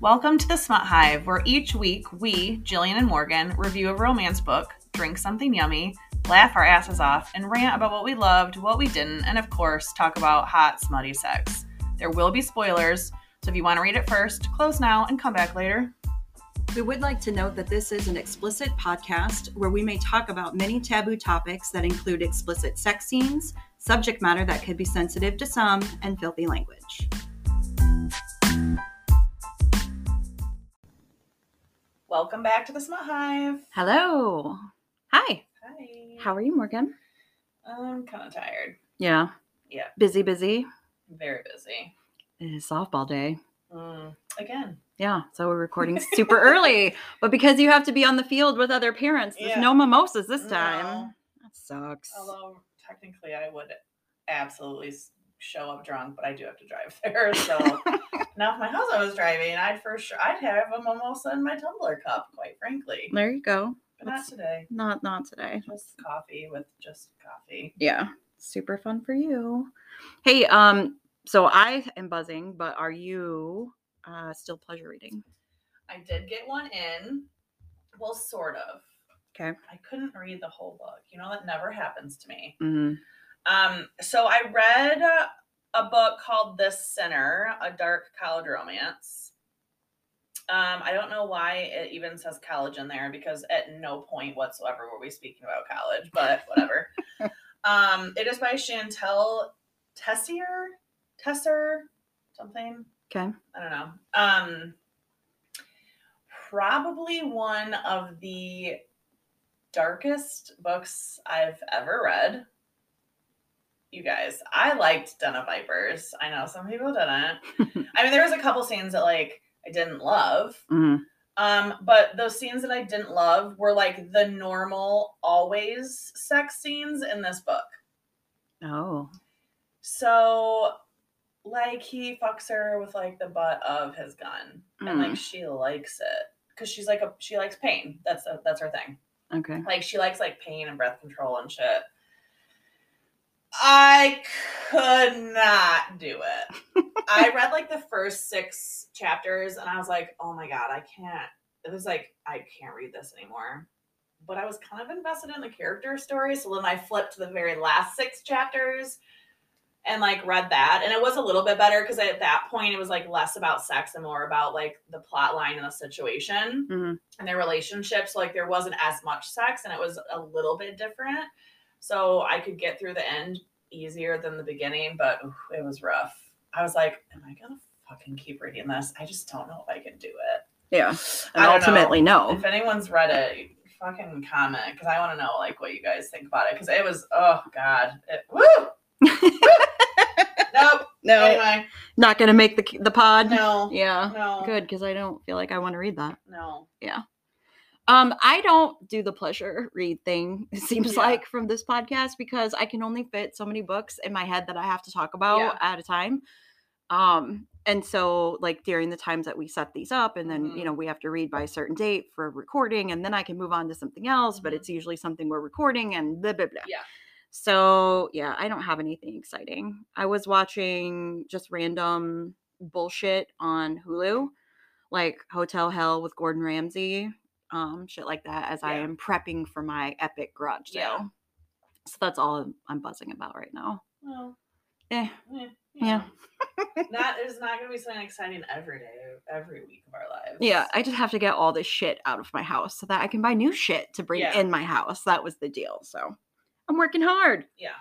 Welcome to the Smut Hive, where each week we, Jillian and Morgan, review a romance book, drink something yummy, laugh our asses off, and rant about what we loved, what we didn't, and of course, talk about hot, smutty sex. There will be spoilers, so if you want to read it first, close now and come back later. We would like to note that this is an explicit podcast where we may talk about many taboo topics that include explicit sex scenes, subject matter that could be sensitive to some, and filthy language. Welcome back to the Smut Hive. Hello. Hi. Hi. How are you, Morgan? I'm kind of tired. Yeah. Yeah. Busy, busy. Very busy. It is softball day. Mm, again. Yeah, so we're recording super early, but because you have to be on the field with other parents, there's Yeah. no mimosas this No. time. That sucks. Although technically I would absolutely show up drunk, but I do have to drive there. So now if my husband was driving, I'd for sure I'd have a mimosa in my tumbler cup, quite frankly. there you go. But not today. Not not today. Just coffee with just coffee. Yeah, super fun for you. Hey, um, so I am buzzing, but are you uh still pleasure reading? I did get one in. Well, sort of. Okay. I couldn't read the whole book. You know that never happens to me. Mm-hmm. Um, so I read a book called The Sinner, a dark college romance. Um, I don't know why it even says college in there because at no point whatsoever were we speaking about college, but whatever. um, it is by Shantel Tessier, Tesser, something. Okay. I don't know. Um, probably one of the darkest books I've ever read. You guys, I liked Den of Vipers. I know some people didn't. I mean, there was a couple scenes that like I didn't love. hmm Um, but those scenes that I didn't love were like the normal, always sex scenes in this book. Oh. So, like, he fucks her with like the butt of his gun, and like Mm. she likes it because she's like a she likes pain. That's a, that's her thing. Okay. Like she likes like pain and breath control and shit. I could not do it. I read like the first six chapters and I was like, oh my god, I can't. It was like I can't read this anymore. But I was kind of invested in the character story, so then I flipped to the very last six chapters and like read that and it was a little bit better because at that point it was like less about sex and more about like the plot line and the situation hmm and their relationships like there wasn't as much sex and it was a little bit different so i could get through the end easier than the beginning but oof, it was rough i was like am i gonna fucking keep reading this i just don't know if i can do it Yeah. And ultimately, no. if anyone's read it fucking comment because i want to know like what you guys think about it because it was oh god it, woo nope no. anyway Not gonna make the the pod. no Yeah. no Good, because I don't feel like I want to read that. no Um, I don't do the pleasure read thing, it seems Yeah. like, from this podcast because I can only fit so many books in my head that I have to talk about Yeah. at a time. Um, and so like during the times that we set these up and then, Mhm. you know, we have to read by a certain date for recording and then I can move on to something else, but Mhm. it's usually something we're recording and blah blah blah. Yeah. So yeah, I don't have anything exciting. I was watching just random bullshit on Hulu, like Hotel Hell with Gordon Ramsay, um, shit like that, as I am prepping for my epic garage Yeah. sale. So that's all I'm- I'm buzzing about right now. well Eh, eh, yeah. not there's not gonna be something exciting every day, every week of our lives. Yeah, I just have to get all this shit out of my house so that I can buy new shit to bring Yeah. in my house. That was the deal. So I'm working hard. Yeah.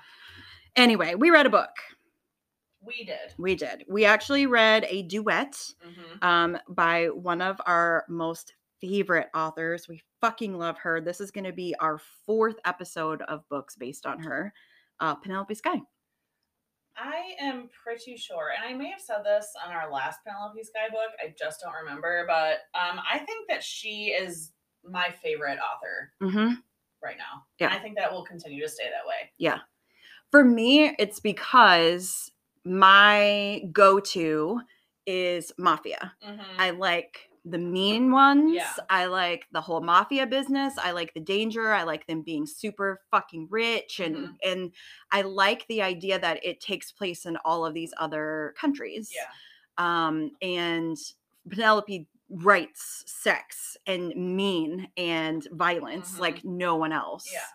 Anyway, we read a book. we did. We did. We actually read a duet Mhm. um, by one of our most favorite authors. We fucking love her. This is going to be our fourth episode of books based on her, uh, Penelope Sky. I am pretty sure, and I may have said this on our last Penelope Sky book. I just don't remember, but um, I think that she is my favorite author Mm-hmm. right now. Yeah. And I think that will continue to stay that way. Yeah, for me, it's because my go to is Mafia. Mhm. I like the mean ones. Yeah. I like the whole mafia business. I like the danger. I like them being super fucking rich and Mhm. and I like the idea that it takes place in all of these other countries. yeah. Um and Penelope writes sex and mean and violence Mhm. like no one else. Yeah.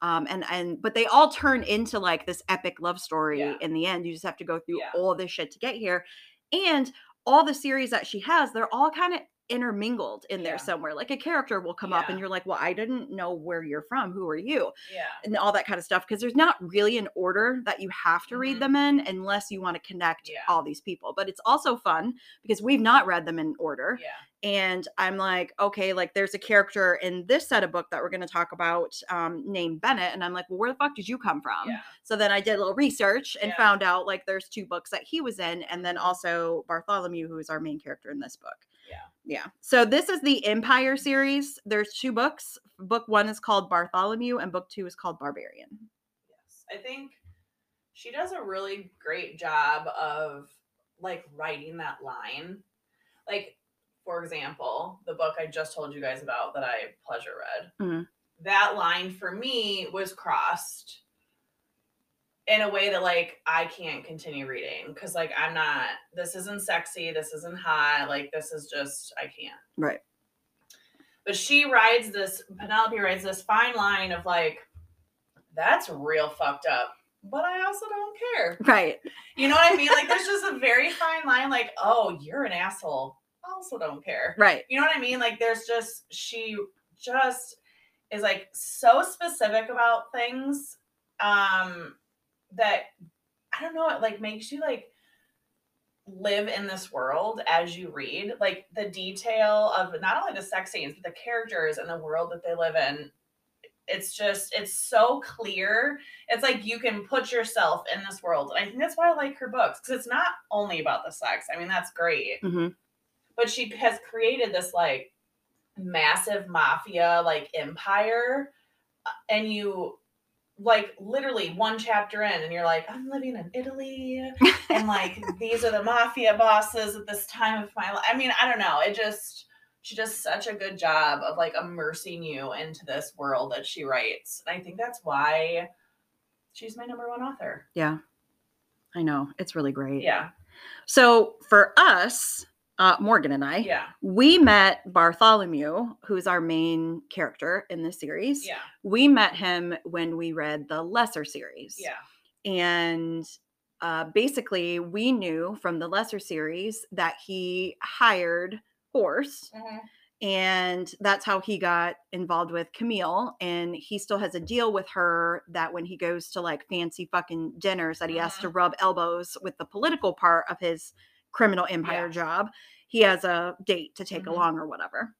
Um, and and but they all turn into like this epic love story Yeah. in the end. You just have to go through Yeah. all this shit to get here. And all the series that she has, they're all kind of intermingled in there Yeah. somewhere. Like a character will come up and you're like, well, I didn't know where you're from. Who are you? Yeah. and all that kind of stuff because there's not really an order that you have to read Mhm. them in unless you want to connect Yeah. all these people but it's also fun because we've not read them in order Yeah. And i'm like okay like there's a character in this set of book that we're going to talk about um, named bennett and i'm like well where the fuck did you come from Yeah. so then i did a little research and Yeah. found out like there's two books that he was in and then also bartholomew who is our main character in this book Yeah. yeah. So this is the Empire series. There's two books. Book one is called Bartholomew, and book two is called Barbarian. Yes. I think she does a really great job of like writing that line. Like, for example, the book I just told you guys about that I pleasure read. Mhm. That line for me was crossed in a way that like I can't continue reading because like I'm not this isn't sexy, this isn't hot, like this is just I can't. Right. But she rides this Penelope rides this fine line of like, that's real fucked up. But I also don't care. Right. You know what I mean? Like there's just a very fine line, like, oh, you're an asshole. Also don't care. Right. You know what I mean? Like there's just she just is like so specific about things um that I don't know, it like makes you like live in this world as you read. Like the detail of not only the sex scenes, but the characters and the world that they live in. It's just it's so clear. It's like you can put yourself in this world. And I think that's why I like her books because it's not only about the sex. I mean, that's great hmm but she has created this like massive mafia like empire uh, and you like literally one chapter in and you're like i'm living in italy and like these are the mafia bosses at this time of my life i mean i don't know it just she does such a good job of like immersing you into this world that she writes and i think that's why she's my number one author Yeah. I know. It's really great. yeah So for us, uh, Morgan and I, yeah we met Bartholomew, who's our main character in this series. yeah We met him when we read the lesser series. yeah And uh, basically, we knew from the lesser series that he hired Horse Mhm. and that's how he got involved with Camille. And he still has a deal with her that when he goes to like fancy fucking dinners, that he has to rub elbows with the political part of his criminal empire Yeah. job. He has a date to take Mhm. along or whatever.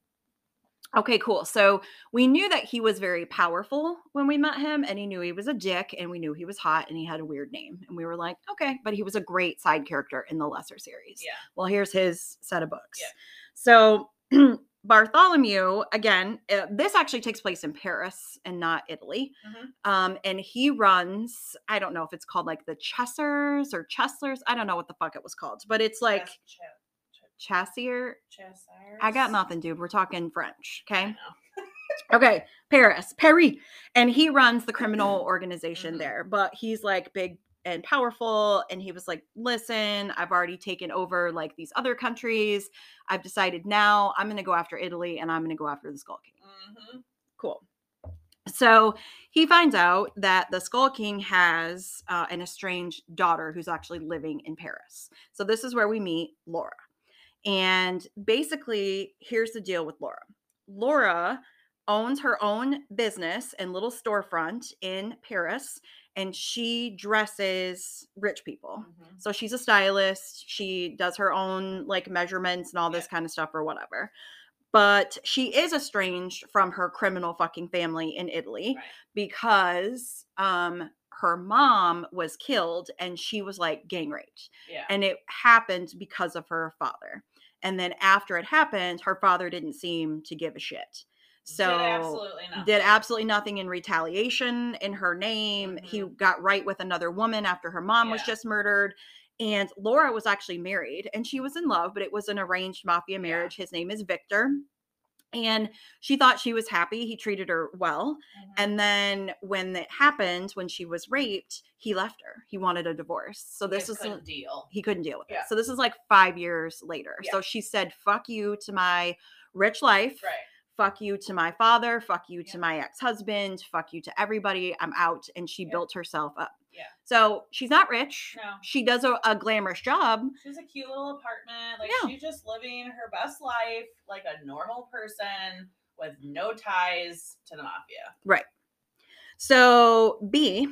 Okay, cool. So we knew that he was very powerful when we met him, and he knew he was a dick, and we knew he was hot, and he had a weird name. And we were like, okay, but he was a great side character in the lesser series. yeah Well, here's his set of books. Yeah. So Bartholomew, again, uh, this actually takes place in Paris and not Italy. Mm-hmm. Um, and he runs, I don't know if it's called like the Chessers or Chesslers. I don't know what the fuck it was called, but it's like ch- Chassier. I got nothing, dude. We're talking French. Okay. Okay. Paris, Paris. And he runs the criminal organization Mhm. there, but he's like big and powerful. And he was like, listen, I've already taken over like these other countries. I've decided now I'm going to go after Italy and I'm going to go after the Skull King. Mhm. Cool. So he finds out that the Skull King has uh, an estranged daughter who's actually living in Paris. So this is where we meet Laura. And basically, here's the deal with Laura Laura owns her own business and little storefront in Paris, and she dresses rich people. Mhm. So she's a stylist. She does her own like measurements and all this kind of stuff or whatever. But she is estranged from her criminal fucking family in Italy Right. because um her mom was killed and she was like gang raped. Yeah. And it happened because of her father. And then after it happened, her father didn't seem to give a shit. So did absolutely nothing. did absolutely nothing in retaliation in her name. He Mhm. got right with another woman after her mom was just murdered. And Laura was actually married and she was in love, but it was an arranged mafia Yeah. marriage. His name is Victor. And she thought she was happy. He treated her well. Mhm. And then when it happened, when she was raped, he left her. He wanted a divorce. So this was couldn't deal. he couldn't deal with Yeah. it. So this is like five years later. Yeah. So she said, fuck you to my rich life. Right. Fuck you to my father. Fuck you to my ex husband. Fuck you to everybody. I'm out. And she Yeah. built herself up. So she's not rich. No. She does a, a glamorous job. She's a cute little apartment. Like Yeah. she's just living her best life like a normal person with no ties to the mafia. Right. So B,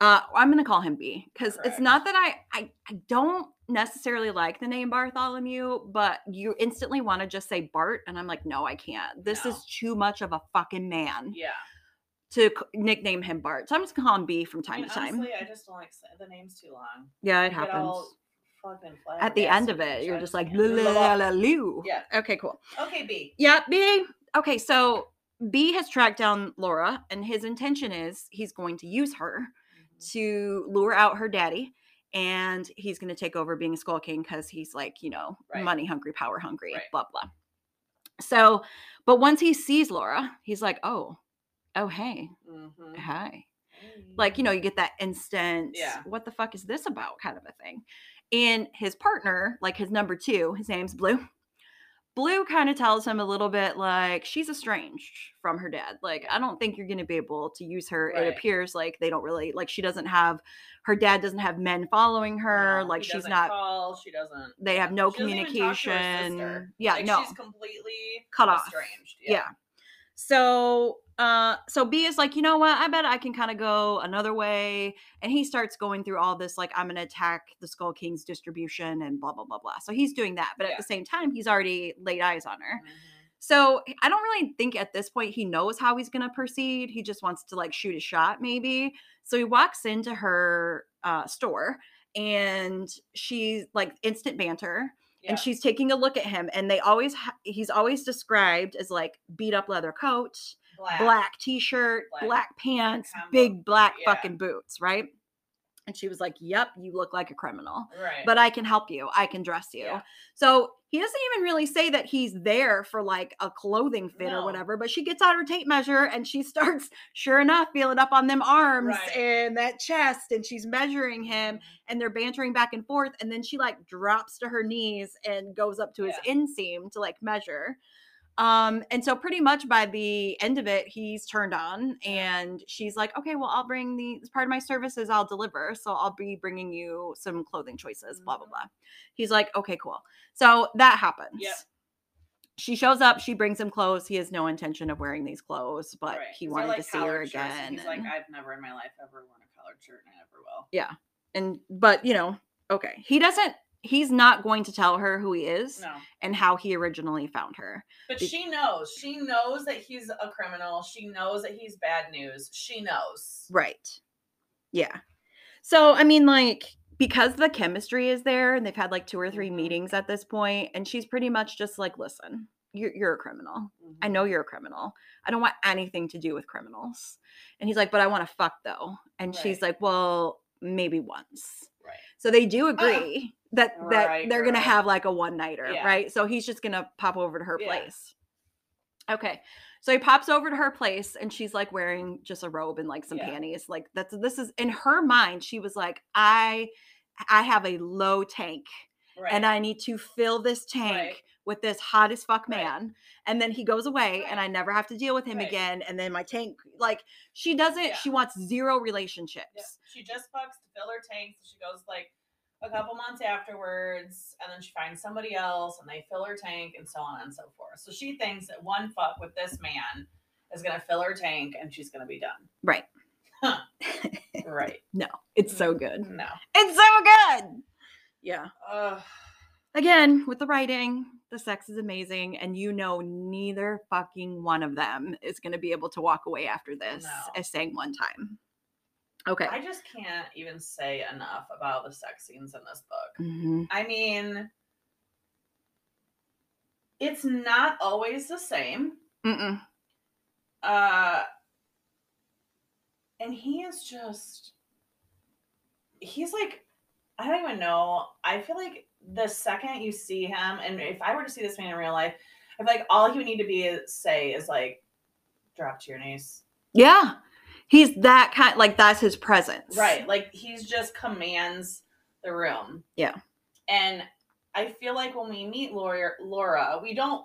uh, I'm gonna call him B because it's not that I, I I don't necessarily like the name Bartholomew, but you instantly want to just say Bart, and I'm like, no, I can't. This No. is too much of a fucking man Yeah. To nickname him Bart. So I'm just gonna call him B from I time mean, to time. honestly, I just don't like the name's too long. yeah, it You happens. At the end of it, you're just like, can't. "Blah, blah, blah, blah, loo." Yeah. Okay, cool. Okay, B. Yeah, B. Okay, so B has tracked down Laura, and his intention is he's going to use her Mhm. to lure out her daddy and he's going to take over being a skull king because he's like you know Right. money hungry power hungry Right. blah blah so but once he sees laura he's like oh oh hey Mhm. hi like you know you get that instant Yeah. what the fuck is this about kind of a thing and his partner like his number two his name's blue blue kind of tells him a little bit like she's estranged from her dad like i don't think you're going to be able to use her Right. it appears like they don't really like she doesn't have her dad doesn't have men following her No, like he she's doesn't Call, she doesn't. they have no She doesn't even talk to her communication yeah Like, no She's completely Cut off. estranged. yeah. So uh so B is like, you know what? I bet I can kind of go another way. And he starts going through all this, like, I'm gonna attack the Skull King's distribution and blah blah blah blah. So he's doing that, but Yeah. at the same time, he's already laid eyes on her. Mhm. So I don't really think at this point he knows how he's gonna proceed. He just wants to like shoot a shot, maybe. So he walks into her uh store and she's like instant banter Yeah. and she's taking a look at him and they always ha- he's always described as like beat up leather coat black. black t-shirt Black black, pants combo. big black Yeah. fucking boots right and she was like yep you look like a criminal Right. but i can help you i can dress you Yeah. so he doesn't even really say that he's there for like a clothing fit or whatever but she gets out her tape measure and she starts sure enough feeling up on them arms Right. and that chest and she's measuring him mm-hmm. and they're bantering back and forth and then she like drops to her knees and goes up to his inseam to like measure um and so pretty much by the end of it he's turned on and she's like okay well i'll bring the part of my services i'll deliver so i'll be bringing you some clothing choices blah blah Mhm. blah he's like okay cool so that happens Yep. she shows up she brings him clothes he has no intention of wearing these clothes but Right. he wanted like to see her collared shirts, and again He's like, and- I've never in my life ever worn a collared shirt, and I never will. Yeah. And but you know okay he doesn't he's not going to tell her who he is No. and how he originally found her But Be- she knows. She knows that he's a criminal. She knows that he's bad news. She knows. right yeah so i mean like because the chemistry is there and they've had like two or 3 Mhm. meetings at this point and she's pretty much just like listen you're, you're a criminal i Mhm. know you're a criminal i don't want anything to do with criminals and he's like but i want to fuck though and she's like well maybe once Right. So they do agree that that Right, they're gonna have like a one nighter, Yeah. right? So he's just gonna pop over to her Yeah. place. Okay. So he pops over to her place and she's like wearing just a robe and like some Yeah. panties. Like that's this is in her mind, she was like, I I have a low tank Right. and I need to fill this tank Right. with this hot as fuck Right. man. And then he goes away and I never have to deal with him Right. again. And then my tank, like, she doesn't, Yeah. she wants zero relationships. Yeah. She just fucks to fill her tank. So she goes like a couple months afterwards, and then she finds somebody else, and they fill her tank, and so on and so forth. So she thinks that one fuck with this man is gonna fill her tank, and she's gonna be done. Right. Right. No, it's so good. No. It's so good. Yeah. Ugh. Again, with the writing, the sex is amazing, and you know neither fucking one of them is going to be able to walk away after this No. as saying one time. Okay. I just can't even say enough about the sex scenes in this book. Mhm. I mean, it's not always the same. Mm-mm. Uh, and he is just, he's like, I don't even know. I feel like the second you see him, and if I were to see this man in real life, I feel like all he would need to be say is like, drop to your knees. Yeah. He's that kind like that's his presence. Right. Like he's just commands the room. Yeah. And I feel like when we meet Laura, Laura, we don't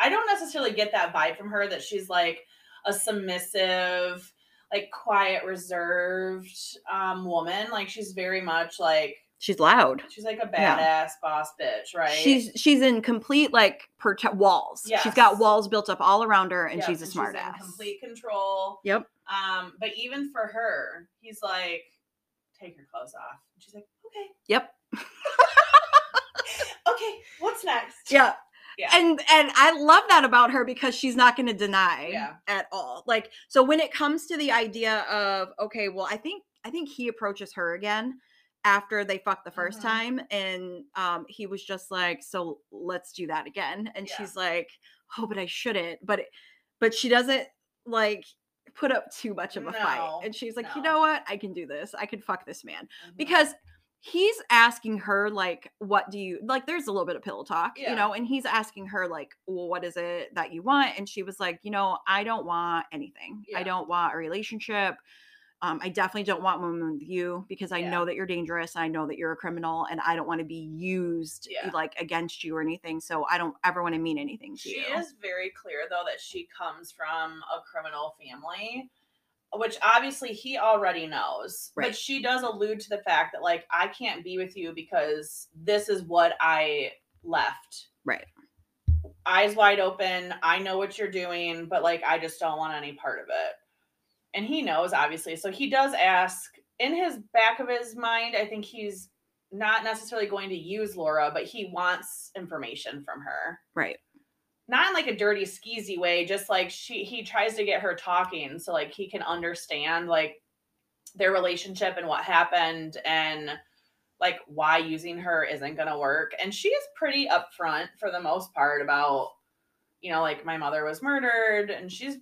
I don't necessarily get that vibe from her that she's like a submissive, like quiet, reserved um woman. Like she's very much like She's loud. she's like a badass Yeah. boss bitch, right? She's she's in complete like prote- walls. She's got walls built up all around her and Yep, she's a and smart in ass. complete control. Yep. Um, but even for her, he's like, take your clothes off. And she's like, okay, Yep. okay, what's next? Yeah. Yeah. And and I love that about her because she's not going to deny Yeah. at all. Like so when it comes to the idea of okay, well I think I think he approaches her again after they fucked the 1st Mhm. time and um he was just like so let's do that again and Yeah. she's like oh but I shouldn't but but she doesn't like put up too much of a fight and she's like you know what? I can do this. I can fuck this man. Mhm. because he's asking her like what do you like there's a little bit of pillow talk Yeah. you know and he's asking her like well what is it that you want? And she was like you know i don't want anything. I don't want a relationship um, i definitely don't want one with you because i Yeah. know that you're dangerous i know that you're a criminal and i don't want to be used Yeah. like against you or anything so i don't ever want to mean anything to she you is very clear though that she comes from a criminal family which obviously he already knows Right. but she does allude to the fact that like i can't be with you because this is what i left Right. eyes wide open i know what you're doing but like i just don't want any part of it and he knows obviously so he does ask in his back of his mind i think he's not necessarily going to use laura but he wants information from her. Right. Not in like a dirty skeezy way just like she he tries to get her talking so like he can understand like their relationship and what happened and like why using her isn't going to work. And she is pretty upfront for the most part about you know like my mother was murdered and she's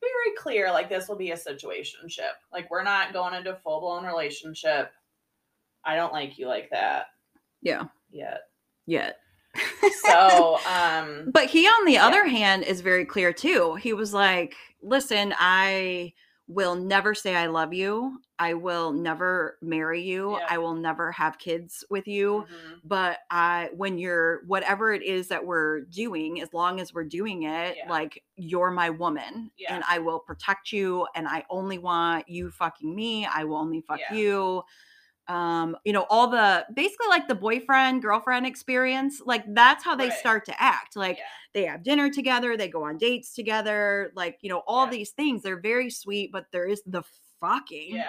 very clear like this will be a situationship. Like we're not going into full blown relationship. I don't like you like that. Yeah. Yet. Yeah so um But he, on the Yeah. other hand, is very clear too. He was like, listen, I will never say I love you. I will never marry you. Yeah. I will never have kids with you. mhm. But I, when you're, whatever it is that we're doing, as long as we're doing it, Yeah. like you're my woman Yeah. and I will protect you and I only want you fucking me. I will only fuck you um you know all the basically like the boyfriend girlfriend experience like that's how they Right. start to act like Yeah. they have dinner together they go on dates together like you know all Yeah. these things they're very sweet but there is the fucking yeah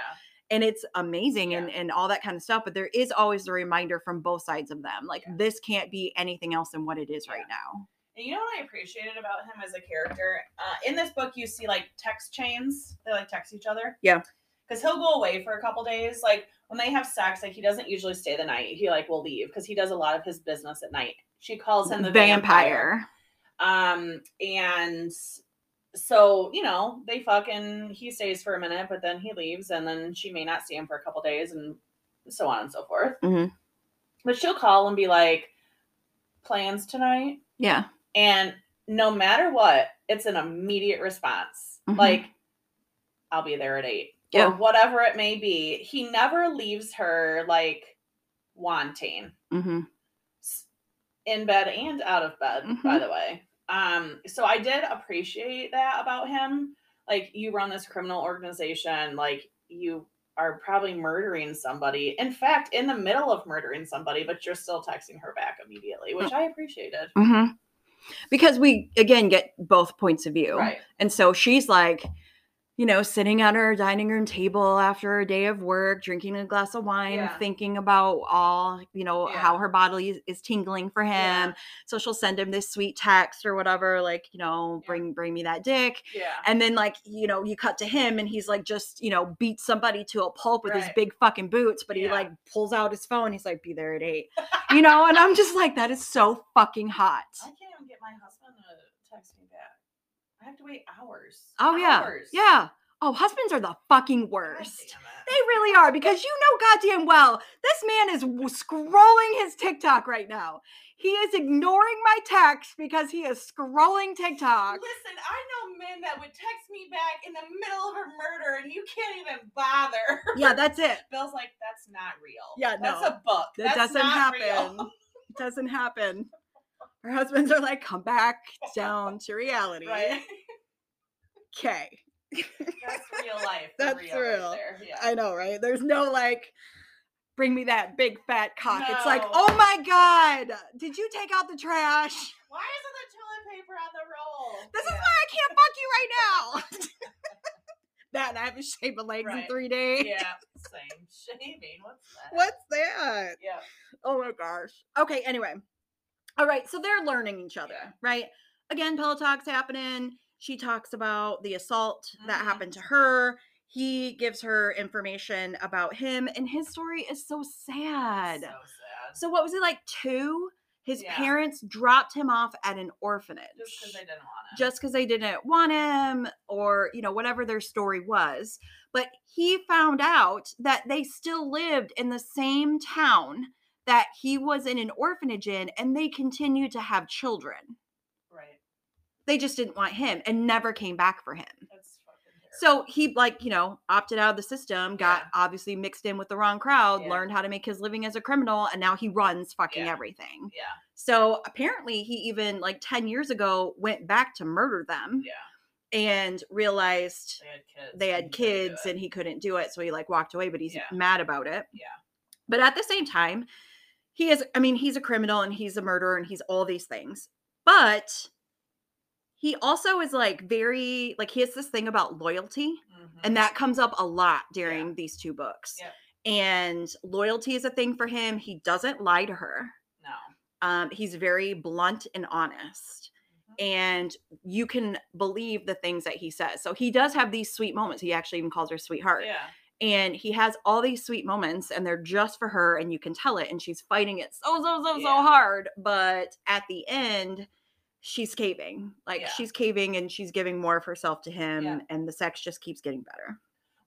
and it's amazing and Yeah. and all that kind of stuff but there is always the reminder from both sides of them like this can't be anything else than what it is right now And you know what I appreciated about him as a character? Uh, in this book, you see like text chains. They like text each other. Yeah. Because he'll go away for a couple days. Like when they have sex, like he doesn't usually stay the night. He like will leave because he does a lot of his business at night. She calls him the vampire. Um, and so you know they fucking he stays for a minute, but then he leaves, and then she may not see him for a couple days, and so on and so forth. Mhm. But she'll call and be like, "Plans tonight." yeah And no matter what, it's an immediate response. Mhm. Like, I'll be there at eight. Yeah. Or whatever it may be. He never leaves her like wanting hmm in bed and out of bed, by Mhm. the way. Um, so I did appreciate that about him. Like, you run this criminal organization, like you are probably murdering somebody. In fact, in the middle of murdering somebody, but you're still texting her back immediately, which I appreciated. Mm-hmm. because we again get both points of view Right. And so she's like, you know, sitting at her dining room table after a day of work, drinking a glass of wine, Yeah. thinking about all, you know, Yeah. how her body is, is tingling for him. Yeah. So she'll send him this sweet text or whatever, like, you know, bring bring me that dick. Yeah. And then like, you know, you cut to him and he's like just, you know, beat somebody to a pulp with his big fucking boots, but he like pulls out his phone. He's like, be there at eight. you know, and I'm just like, that is so fucking hot. I can't even get my husband to text me back. I have to wait hours. Oh yeah. Hours. Yeah. Oh, husbands are the fucking worst. They really are because you know goddamn well this man is scrolling his TikTok right now. He is ignoring my text because he is scrolling TikTok. Listen, I know men that would text me back in the middle of a murder and you can't even bother. Yeah, that's it. Bill's like, that's not real. Yeah, That's a book. That That's doesn't happen. real." It doesn't happen. Our husbands are like, come back down to reality. Right. Okay. That's real life. That's real. real. Yeah. I know, right? There's no like, bring me that big fat cock. It's like, oh my God, did you take out the trash? Why isn't the toilet paper on the roll? This is why I can't fuck you right now. that and I haven't shaved my legs in three days. Yeah. Same shaving. What's that? What's that? Yeah. Oh my gosh. Okay, anyway. All right, so they're learning each other, Yeah. right? Again, pillow talk's happening. She talks about the assault that Mhm. happened to her. He gives her information about him, and his story is so sad. So sad. So, what was it like two? His Yeah. parents dropped him off at an orphanage Just because they didn't want to. just because they didn't want him or you know whatever their story was but he found out that they still lived in the same town that he was in an orphanage in and they continued to have children right. they just didn't want him and never came back for him That's so he like you know opted out of the system got Yeah. obviously mixed in with the wrong crowd Yeah. learned how to make his living as a criminal and now he runs fucking Yeah. everything yeah. so apparently he even like 10 years ago went back to murder them Yeah. and realized They had kids. they and had he couldn't do kids it. and he couldn't do it so he like walked away but he's mad about it Yeah. but at the same time he is i mean he's a criminal and he's a murderer and he's all these things but he also is like very like he has this thing about loyalty Mhm. and that comes up a lot during these two books Yep. and loyalty is a thing for him he doesn't lie to her no. um, he's very blunt and honest Mhm. and you can believe the things that he says so he does have these sweet moments he actually even calls her sweetheart Yeah. And he has all these sweet moments and they're just for her and you can tell it and she's fighting it so so so so hard but at the end she's caving like Yeah. she's caving and she's giving more of herself to him Yeah. and the sex just keeps getting better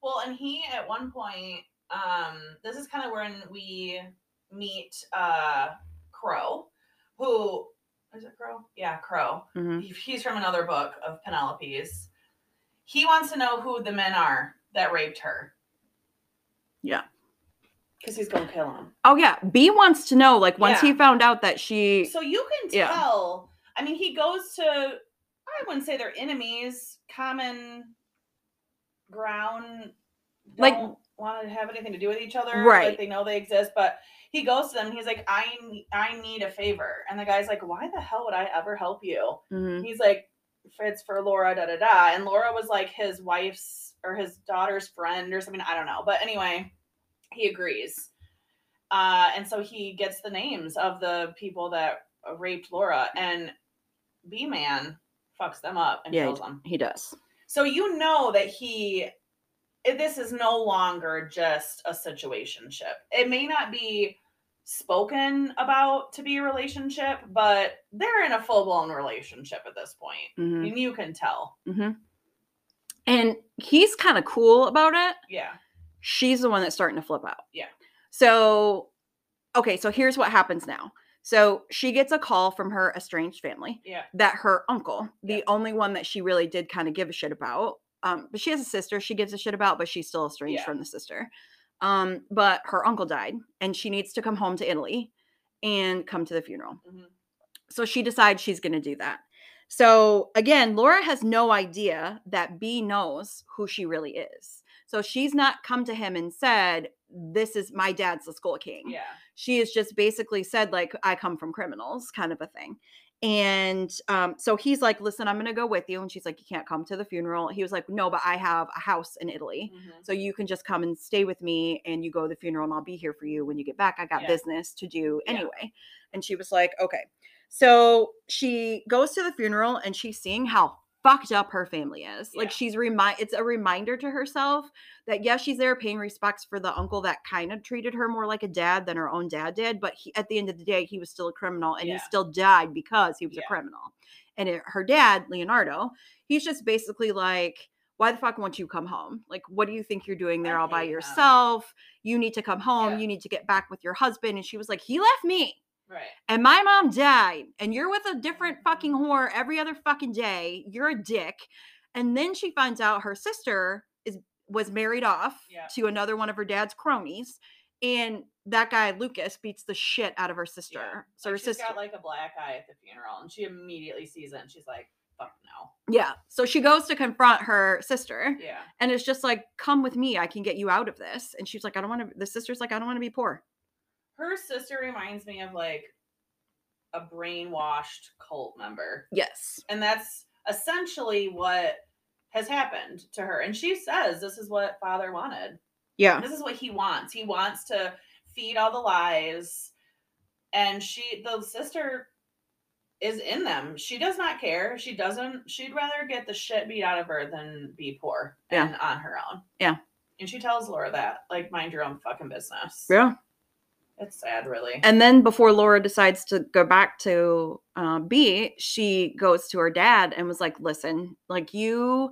Well, and he at one point, um, this is kind of when we meet uh Crow, who is it Crow? Yeah, Crow. Mhm. He- He's from another book of Penelope's. He wants to know who the men are that raped her. Yeah. Because he's gonna kill him. oh yeah b wants to know like once he found out that she So you can Yeah. tell. I mean, he goes to. I wouldn't say they're enemies. Common ground. Like- Don't want to have anything to do with each other. Right. Like they know they exist, but he goes to them. And he's like, I ne- I need a favor, and the guy's like, Why the hell would I ever help you? Mhm. He's like, it's for Laura, da da da. And Laura was like his wife's or his daughter's friend or something. I don't know. But anyway, he agrees. Uh, and so he gets the names of the people that raped Laura, and B Man fucks them up and Yeah, kills them. he does So you know that he, this is no longer just a situationship. It may not be spoken about to be a relationship, but they're in a full blown relationship at this point. Mhm. And you can tell. hmm And he's kind of cool about it. Yeah. She's the one that's starting to flip out. Yeah. So, okay, so here's what happens now. So she gets a call from her estranged family Yeah. that her uncle, the Yeah. only one that she really did kind of give a shit about, um, but she has a sister she gives a shit about, but she's still estranged Yeah. from the sister. Um, but her uncle died and she needs to come home to Italy and come to the funeral. Mhm. So she decides she's going to do that. So again, Laura has no idea that B knows who she really is. So she's not come to him and said, This is my dad's the Skull King. Yeah. She has just basically said, like, I come from criminals, kind of a thing. And um, so he's like, Listen, I'm going to go with you. And she's like, You can't come to the funeral. He was like, No, but I have a house in Italy. Mhm. So you can just come and stay with me and you go to the funeral and I'll be here for you when you get back. I got Yeah. business to do Yeah. anyway. And she was like, okay. So she goes to the funeral and she's seeing how fucked up her family is. Like she's remind it's a reminder to herself that yes, she's there paying respects for the uncle that kind of treated her more like a dad than her own dad did, but he, at the end of the day he was still a criminal and Yeah. he still died because he was Yeah. a criminal. And it, her dad, Leonardo, he's just basically like why the fuck won't you come home? Like, what do you think you're doing there all by him. yourself? You need to come home. Yeah. You need to get back with your husband. And she was like, he left me. Right. and my mom died and you're with a different fucking whore every other fucking day you're a dick and then she finds out her sister is was married off Yeah. to another one of her dad's cronies and that guy lucas beats the shit out of her sister Yeah. so Like, her she's sister got like a black eye at the funeral, and she immediately sees it, and she's like, "Fuck no." yeah so she goes to confront her sister Yeah. and it's just like come with me i can get you out of this and she's like i don't want to the sister's like i don't want to be poor Her sister reminds me of like a brainwashed cult member, yes and that's essentially what has happened to her. And she says this is what father wanted. yeah This is what he wants. He wants to feed all the lies. And she, the sister, is in them. She does not care. She doesn't, she'd rather get the shit beat out of her than be poor Yeah. and on her own. Yeah. And she tells Laura that, like, mind your own fucking business. yeah It's sad, really. And then before Laura decides to go back to uh, B, she goes to her dad and was like, "Listen, like you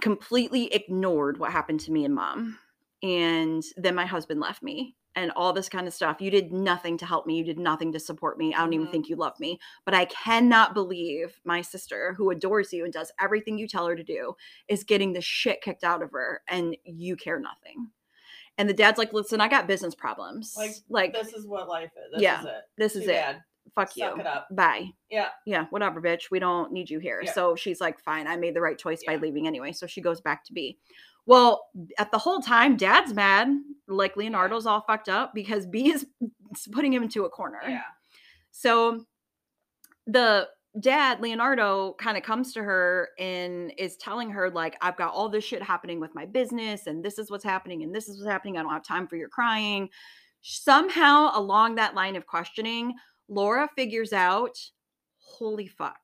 completely ignored what happened to me and mom, and then my husband left me." And all this kind of stuff. You did nothing to help me. You did nothing to support me. I don't even Mhm. think you love me. But I cannot believe my sister, who adores you and does everything you tell her to do, is getting the shit kicked out of her and you care nothing. And the dad's like, listen, I got business problems. Like, Like, this is what life is. This Yeah. is it. this Too is it. bad. Fuck Suck you. it up. Bye. Yeah. Yeah, whatever, bitch. We don't need you here. Yeah. So she's like, fine, I made the right choice by leaving anyway. So she goes back to B. Well, at the whole time, dad's mad. Like Leonardo's all fucked up because B is putting him into a corner. Yeah. So the dad, Leonardo, kind of comes to her and is telling her, like, I've got all this shit happening with my business, and this is what's happening, and this is what's happening. I don't have time for your crying. Somehow, along that line of questioning, Laura figures out, holy fuck,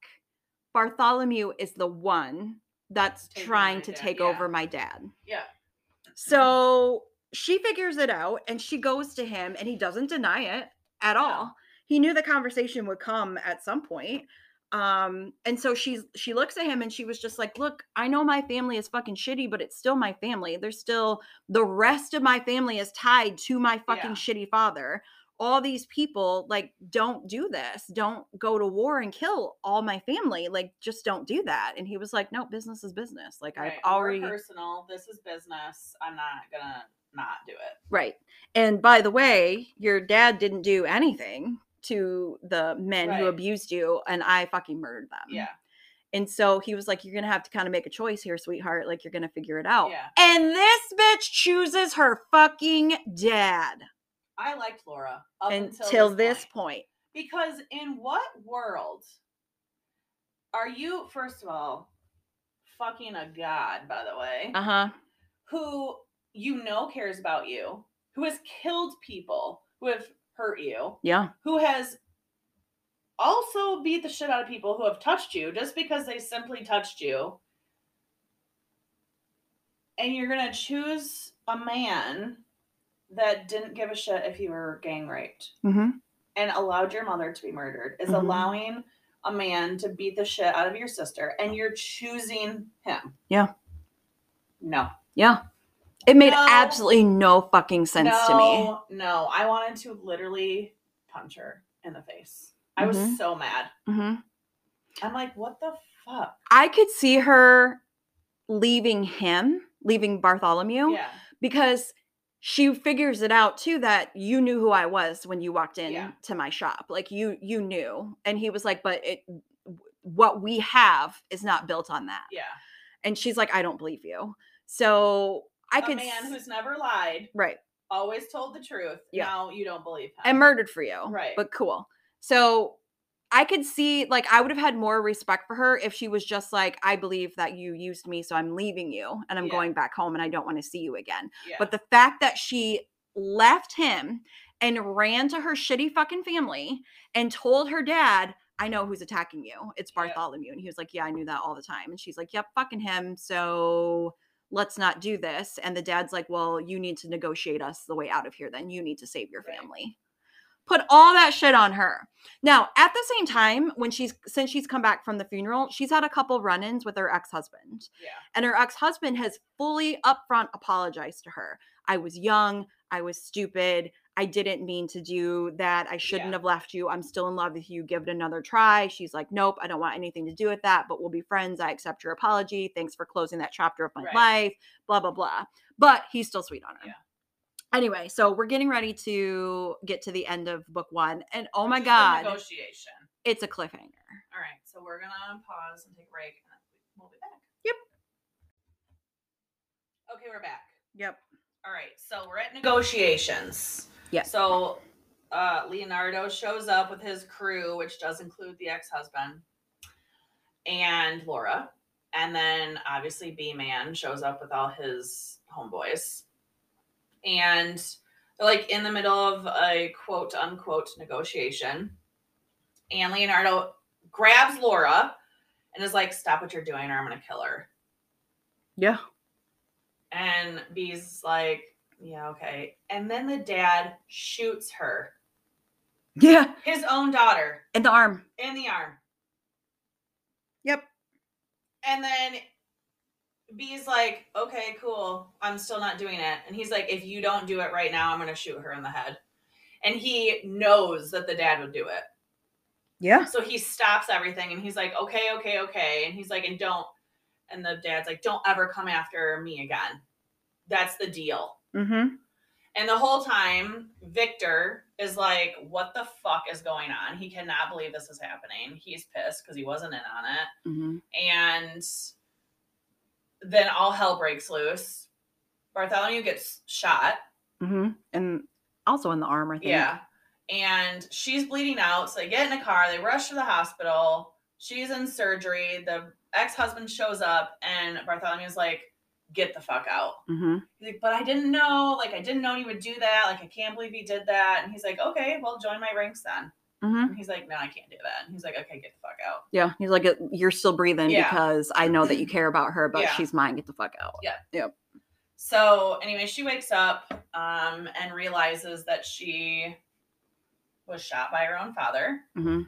Bartholomew is the one that's Taking trying to dad, take yeah. over my dad. Yeah. Mm-hmm. So she figures it out and she goes to him and he doesn't deny it at all. He knew the conversation would come at some point. Um and so she's she looks at him and she was just like, "Look, I know my family is fucking shitty, but it's still my family. There's still the rest of my family is tied to my fucking Yeah. shitty father. All these people like don't do this. Don't go to war and kill all my family. Like just don't do that." And he was like, "No, business is business. Like Right. I've already personal. This is business. I'm not gonna not do it. Right. And by the way, your dad didn't do anything to the men who abused you, and I fucking murdered them. Yeah. And so he was like, You're going to have to kind of make a choice here, sweetheart. Like, you're going to figure it out. Yeah. And this bitch chooses her fucking dad I liked Laura until, until, this point. point. Because in what world are you, first of all, fucking a god, by the way, Uh huh. who you know cares about you, who has killed people who have hurt you, Yeah. who has also beat the shit out of people who have touched you just because they simply touched you. And you're going to choose a man that didn't give a shit if you were gang raped Mm-hmm. and allowed your mother to be murdered is Mhm. allowing a man to beat the shit out of your sister and you're choosing him. Yeah. No. Yeah. It made No. absolutely no fucking sense no, to me. No, no. I wanted to literally punch her in the face. I was Mhm. so mad. hmm I'm like, what the fuck? I could see her leaving him, leaving Bartholomew. Yeah. because she figures it out too that you knew who I was when you walked in Yeah. to my shop. Like you you knew. And he was like, "But it what we have is not built on that." Yeah. And she's like, "I don't believe you." So I a could man who's never lied, right. always told the truth. Yeah. Now you don't believe him. And murdered for you. Right. But cool. So I could see like I would have had more respect for her if she was just like, I believe that you used me, so I'm leaving you and I'm Yeah. going back home and I don't want to see you again. yeah. But the fact that she left him and ran to her shitty fucking family and told her dad, I know who's attacking you. It's Yep. Bartholomew. And he was like, Yeah, I knew that all the time. And she's like, Yep, fucking him. So let's not do this. And the dad's like, Well, you need to negotiate us the way out of here. Then you need to save your family. Put all that shit on her. Now, at the same time, when she's since she's come back from the funeral, she's had a couple run-ins with her ex-husband. yeah. And her ex husband has fully upfront apologized to her. I was young. I was stupid. I didn't mean to do that. I shouldn't Yeah. have left you. I'm still in love with you. Give it another try. She's like, Nope, I don't want anything to do with that, but we'll be friends. I accept your apology. Thanks for closing that chapter of my Right. life. Blah, blah, blah. But he's still sweet on her. Yeah. Anyway, so we're getting ready to get to the end of book one. And oh my Which is the God, negotiation. it's a cliffhanger. All right, so we're gonna pause and take a break, and we'll be back. Yep. Okay, we're back. Yep. All right, so we're at negotiations. Yeah. So uh, Leonardo shows up with his crew, which does include the ex-husband and Laura, and then obviously B Man shows up with all his homeboys, and they're like in the middle of a quote unquote negotiation, and Leonardo grabs Laura and is like, "Stop what you're doing, or I'm gonna kill her." Yeah. And B's like, yeah, okay. And then the dad shoots her, Yeah. his own daughter, In the arm. in the arm. Yep. And then B's like, okay, cool. I'm still not doing it. And he's like, if you don't do it right now, I'm going to shoot her in the head. And he knows that the dad would do it. Yeah. So he stops everything and he's like, okay, okay, okay. And he's like, and don't. And the dad's like, don't ever come after me again. That's the deal. Mm-hmm. And the whole time, Victor is like, what the fuck is going on? He cannot believe this is happening. He's pissed because he wasn't in on it. Mm-hmm. And then all hell breaks loose. Bartholomew gets shot. Mm-hmm. And also in the arm, I think. Yeah. And she's bleeding out. So they get in a car. They rush to the hospital. She's in surgery. The ex husband shows up, and Bartholomew's like, get the fuck out. Mm-hmm. He's like, but I didn't know. Like, I didn't know he would do that. Like, I can't believe he did that. And he's like, okay, well, join my ranks then. Mm-hmm. And he's like, no, I can't do that. And he's like, okay, get the fuck out. Yeah. He's like, "Uh, you're still breathing Yeah. because I know that you care about her, but Yeah. she's mine. Get the fuck out. Yeah. Yep. So, anyway, she wakes up um, and realizes that she was shot by her own father. Mm-hmm.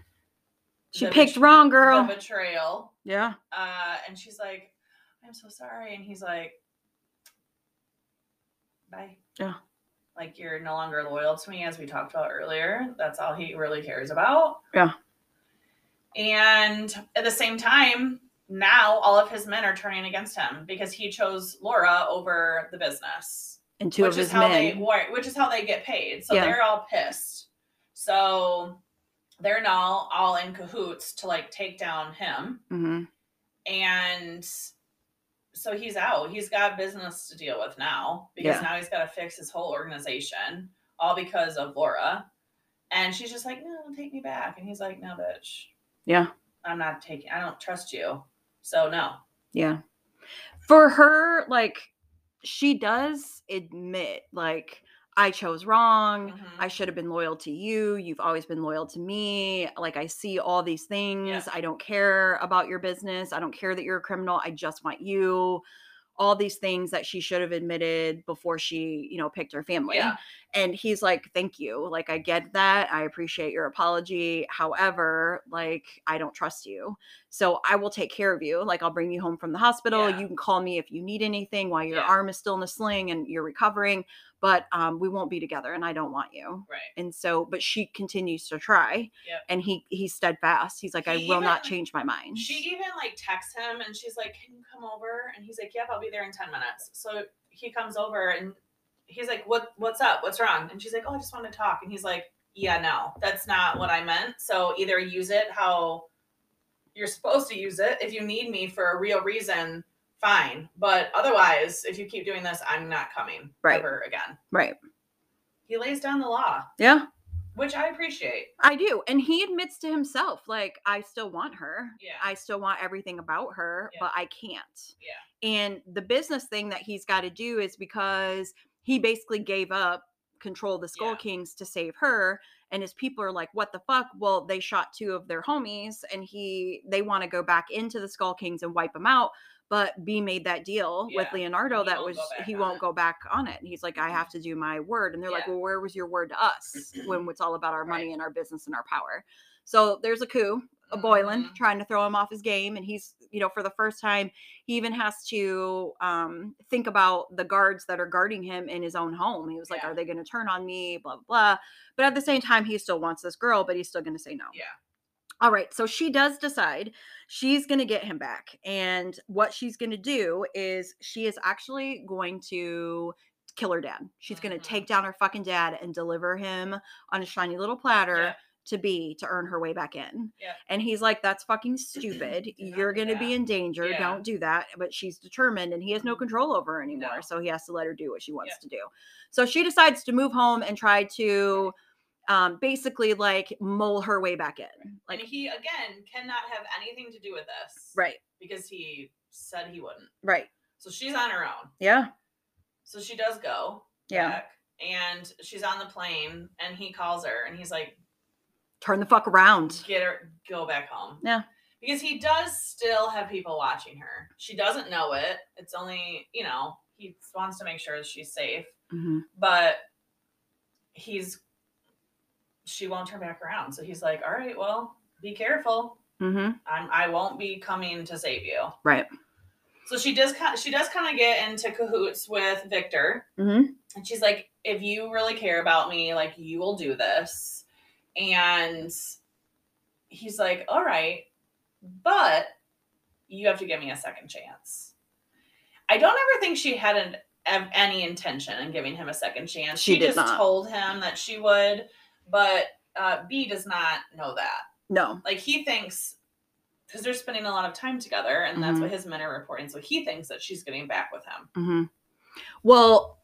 She The picked bet- wrong, girl. Betrayal. yeah. Uh, and she's like, I'm so sorry. And he's like, bye. Yeah. Like, you're no longer loyal to me, as we talked about earlier. That's all he really cares about. Yeah. And at the same time, now all of his men are turning against him because he chose Laura over the business And two which of is his how men. they which is how they get paid. So Yeah. they're all pissed. So they're now all in cahoots to like take down him, mm-hmm. and so he's out. He's got business to deal with now because Yeah. now he's got to fix his whole organization, all because of Laura. And she's just like, "No, take me back." And he's like, "No, bitch, Yeah. I'm not taking. I don't trust you. So no." Yeah. For her, like, she does admit, like, I chose wrong. Mhm. I should have been loyal to you. You've always been loyal to me. Like, I see all these things. I don't care about your business. I don't care that you're a criminal. I just want you. All these things that she should have admitted before she, you know, picked her family. Yeah. And he's like, Thank you. Like, I get that. I appreciate your apology. However, like, I don't trust you. So I will take care of you. Like, I'll bring you home from the hospital. Yeah. You can call me if you need anything while your Yeah. arm is still in a sling and you're recovering. But um, we won't be together, and I don't want you. Right. And so, but she continues to try, Yep. and he he's steadfast. He's like, I He will not change my mind. She even like texts him and she's like, Can you come over? And he's like, Yep, I'll be there in 10 minutes. So he comes over and he's like, What what's up? What's wrong? And she's like, Oh, I just want to talk. And he's like, Yeah, no, that's not what I meant. So either use it how you're supposed to use it. If you need me for a real reason, fine. But otherwise, if you keep doing this, I'm not coming Right. ever again. right? He lays down the law, Yeah, which I appreciate. I do, and he admits to himself, like, I still want her. Yeah. I still want everything about her, Yeah. but I can't. Yeah. And the business thing that he's got to do is because he basically gave up control of the Skull Yeah. Kings to save her. And his people are like, what the fuck? Well, they shot two of their homies and he they want to go back into the Skull Kings and wipe them out. But B made that deal with Leonardo He that was he won't it. go back on it. And he's like, I have mm-hmm. to do my word. And they're like, Well, where was your word to us when it's all about our money Right. and our business and our power? So there's a coup. Boylan, Mhm. trying to throw him off his game. And he's, you know, for the first time, he even has to um, think about the guards that are guarding him in his own home. He was like, Yeah. Are they going to turn on me? Blah, blah, blah. But at the same time, he still wants this girl, but he's still going to say no. Yeah. All right. So she does decide she's going to get him back. And what she's going to do is she is actually going to kill her dad. She's going Mhm. to take down her fucking dad and deliver him on a shiny little platter Yeah. To be to earn her way back in. Yeah. And he's like, That's fucking stupid. You're going to be in danger. Yeah. Don't do that. But she's determined and he has no Mhm. control over her anymore. No. So he has to let her do what she wants Yep. to do. So she decides to move home and try to um, basically like mole her way back in. Like, and he again cannot have anything to do with this. right, Because he said he wouldn't. right. So she's on her own. Yeah. So she does go Yeah. back and she's on the plane and he calls her and he's like, Turn the fuck around. get her go back home. Yeah. Because he does still have people watching her. She doesn't know it. It's only, you know, he wants to make sure she's safe. hmm But he's she won't turn back around. So he's like, All right, well, be careful. hmm I'm I won't be coming to save you. Right. So she does kind she does kind of get into cahoots with Victor. hmm And she's like, if you really care about me, like you will do this. And he's like, all right, but you have to give me a second chance. I don't ever think she had an, any intention in giving him a second chance. She did just not. told him that she would, but uh, B does not know that. No. Like he thinks, because they're spending a lot of time together, and that's Mhm. what his men are reporting. So he thinks that she's getting back with him. hmm Well,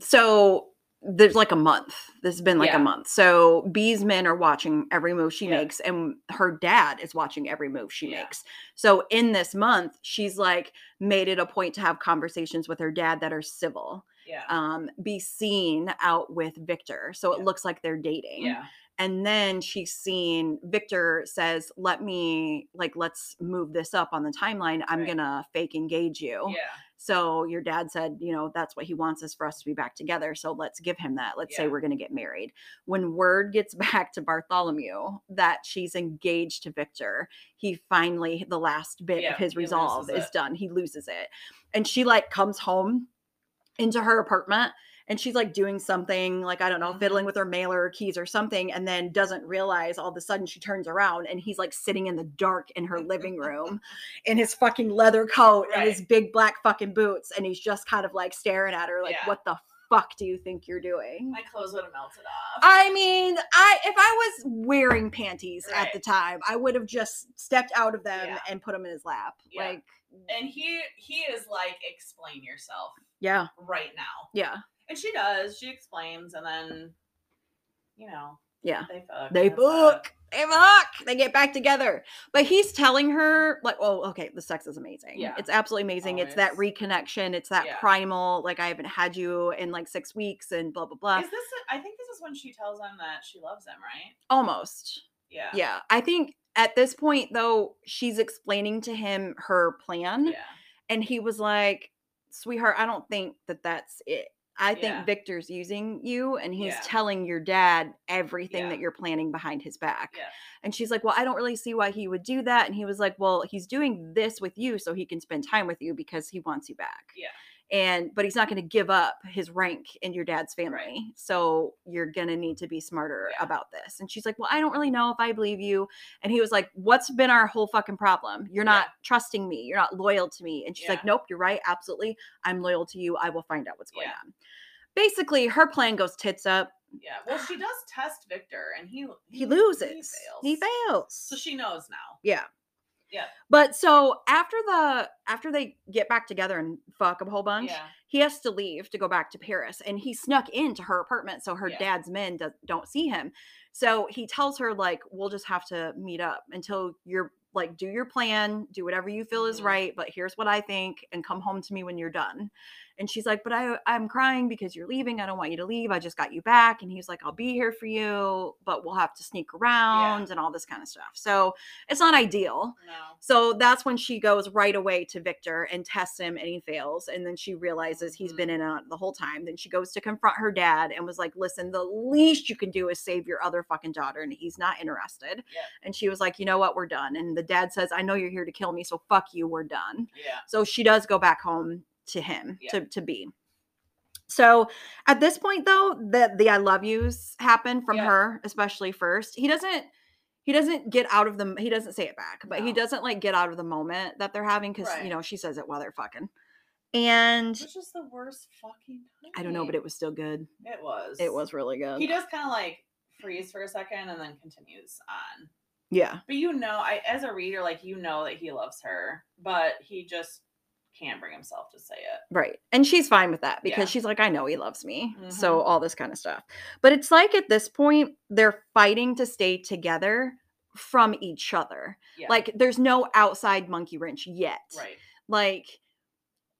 so there's like a month. This has been like Yeah. a month. So B's men are watching every move she Yeah. makes, and her dad is watching every move she Yeah. makes. So in this month, she's like made it a point to have conversations with her dad that are civil. Yeah. Um, be seen out with Victor. So it looks like they're dating. yeah. and then she's seen victor says let me like let's move this up on the timeline i'm Right. gonna fake engage you Yeah. So your dad said you know that's what he wants is for us to be back together so let's give him that. Let's say we're gonna get married. When word gets back to bartholomew that she's engaged to victor he finally the last bit Yeah, of his resolve is it. done. He loses it. And she like comes home into her apartment and she's like doing something like i don't know fiddling with mm-hmm. her mailer or keys or something and then doesn't realize all of a sudden she turns around and he's like sitting in the dark in her living room in his fucking leather coat and his big black fucking boots and he's just kind of like staring at her like Yeah. what the fuck do you think you're doing My clothes would have melted off. I mean, I if I was wearing panties at the time, I would have just stepped out of them Yeah. and put them in his lap. Yeah. Like, and he he is like, explain yourself yeah, right now. yeah, And she does. She explains, and then, you know, yeah. they fuck. They fuck. They fuck. They get back together. But he's telling her, like, oh, okay, the sex is amazing. Yeah. It's absolutely amazing. It's that reconnection. It's that Yeah. primal, like, I haven't had you in like six weeks and blah, blah, blah. Is this? I think this is when she tells him that she loves him, right? Almost. Yeah. Yeah. I think at this point, though, she's explaining to him her plan. Yeah. And he was like, sweetheart, I don't think that that's it. I think Yeah. Victor's using you and he's Yeah. telling your dad everything that you're planning behind his back. Yeah. And she's like, Well, I don't really see why he would do that. And he was like, Well, he's doing this with you so he can spend time with you because he wants you back. Yeah. And but he's not going to give up his rank in your dad's family. Right. So you're going to need to be smarter Yeah. about this. And she's like, Well, I don't really know if I believe you. And he was like, What's been our whole fucking problem? You're Yeah. not trusting me. You're not loyal to me. And she's like, Nope, you're right. Absolutely. I'm loyal to you. I will find out what's going Yeah. on. Basically, her plan goes tits up. Yeah. Well, she does test Victor, and he He loses. He fails. fails. So she knows now. Yeah. Yeah. But so after the after they get back together and fuck a whole bunch, Yeah. he has to leave to go back to Paris and he snuck into her apartment so her Yeah. dad's men do, don't see him. So he tells her like we'll just have to meet up until you're like do your plan, do whatever you feel is Mhm. right, but here's what I think and come home to me when you're done. And she's like, But I, I'm crying because you're leaving. I don't want you to leave. I just got you back. And he's like, I'll be here for you, but we'll have to sneak around and all this kind of stuff. So it's not ideal. No. So that's when she goes right away to Victor and tests him and he fails. And then she realizes he's been mm-hmm. in on the whole time. Then she goes to confront her dad and was like, listen, the least you can do is save your other fucking daughter. And he's not interested. Yeah. And she was like, you know what? We're done. And the dad says, I know you're here to kill me. So fuck you. We're done. Yeah. So she does go back home to him Yeah. to, to be. So at this point though, the the I love yous happen from Yeah. her, especially first. He doesn't he doesn't get out of the he doesn't say it back, but he doesn't like get out of the moment that they're having because Right. you know she says it while they're fucking. And Which is the worst fucking time. I don't know, but it was still good. it was. It was really good. He does kind of like freeze for a second and then continues on. yeah. But you know, I as a reader, like you know that he loves her, but he just can't bring himself to say it. Right. And she's fine with that because Yeah. she's like, I know he loves me. Mhm. So all this kind of stuff. But it's like at this point, they're fighting to stay together from each other. Yeah. Like there's no outside monkey wrench yet. right. Like,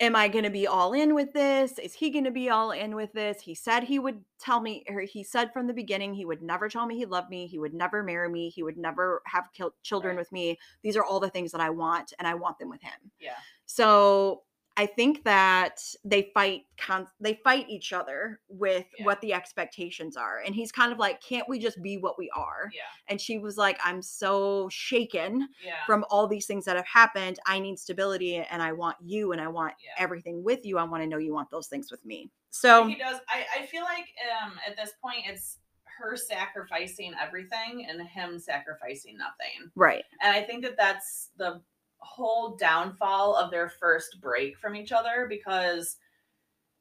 am I going to be all in with this? Is he going to be all in with this? He said he would tell me, or he said from the beginning, he would never tell me he loved me. He would never marry me. He would never have children Right. with me. These are all the things that I want, and I want them with him. Yeah. So I think that they fight con- they fight each other with Yeah. what the expectations are. And he's kind of like, can't we just be what we are? Yeah. And she was like, I'm so shaken Yeah. from all these things that have happened. I need stability and I want you and I want everything with you. I want to know you want those things with me. So he does. I, I feel like um at this point it's her sacrificing everything and him sacrificing nothing. right. And I think that that's the whole downfall of their first break from each other because